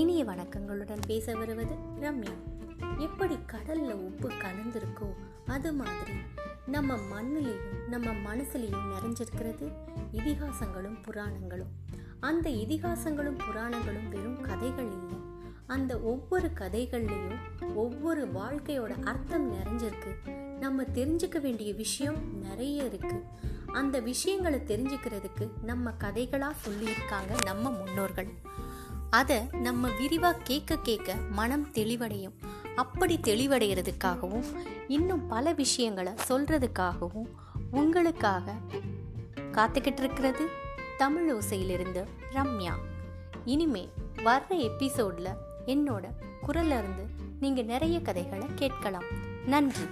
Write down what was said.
இனிய வணக்கங்களுடன் பேச வருவது ரம்யா. எப்படி கடல்ல உப்பு கலந்திருக்கோ அது மாதிரி நம்ம மண்ணிலையும் நம்ம மனசுலையும் நிறைஞ்சிருக்கிறது இதிகாசங்களும் புராணங்களும். அந்த இதிகாசங்களும் புராணங்களும் வெறும் கதைகள் இல்லை. அந்த ஒவ்வொரு கதைகள்லையும் ஒவ்வொரு வாழ்க்கையோட அர்த்தம் நிறைஞ்சிருக்கு. நம்ம தெரிஞ்சுக்க வேண்டிய விஷயம் நிறைய இருக்கு. அந்த விஷயங்களை தெரிஞ்சுக்கிறதுக்கு நம்ம கதைகளாக சொல்லியிருக்காங்க நம்ம முன்னோர்கள். அதை நம்ம விரிவாக கேட்க கேட்க மனம் தெளிவடையும். அப்படி தெளிவடைகிறதுக்காகவும் இன்னும் பல விஷயங்களை சொல்றதுக்காகவும் உங்களுக்காக காத்துக்கிட்டு இருக்கிறது தமிழ் ஓசையிலிருந்து ரம்யா. இனிமே வர்ற எபிசோட்ல என்னோட குரல்ல இருந்து நீங்க நிறைய கதைகளை கேட்கலாம். நன்றி.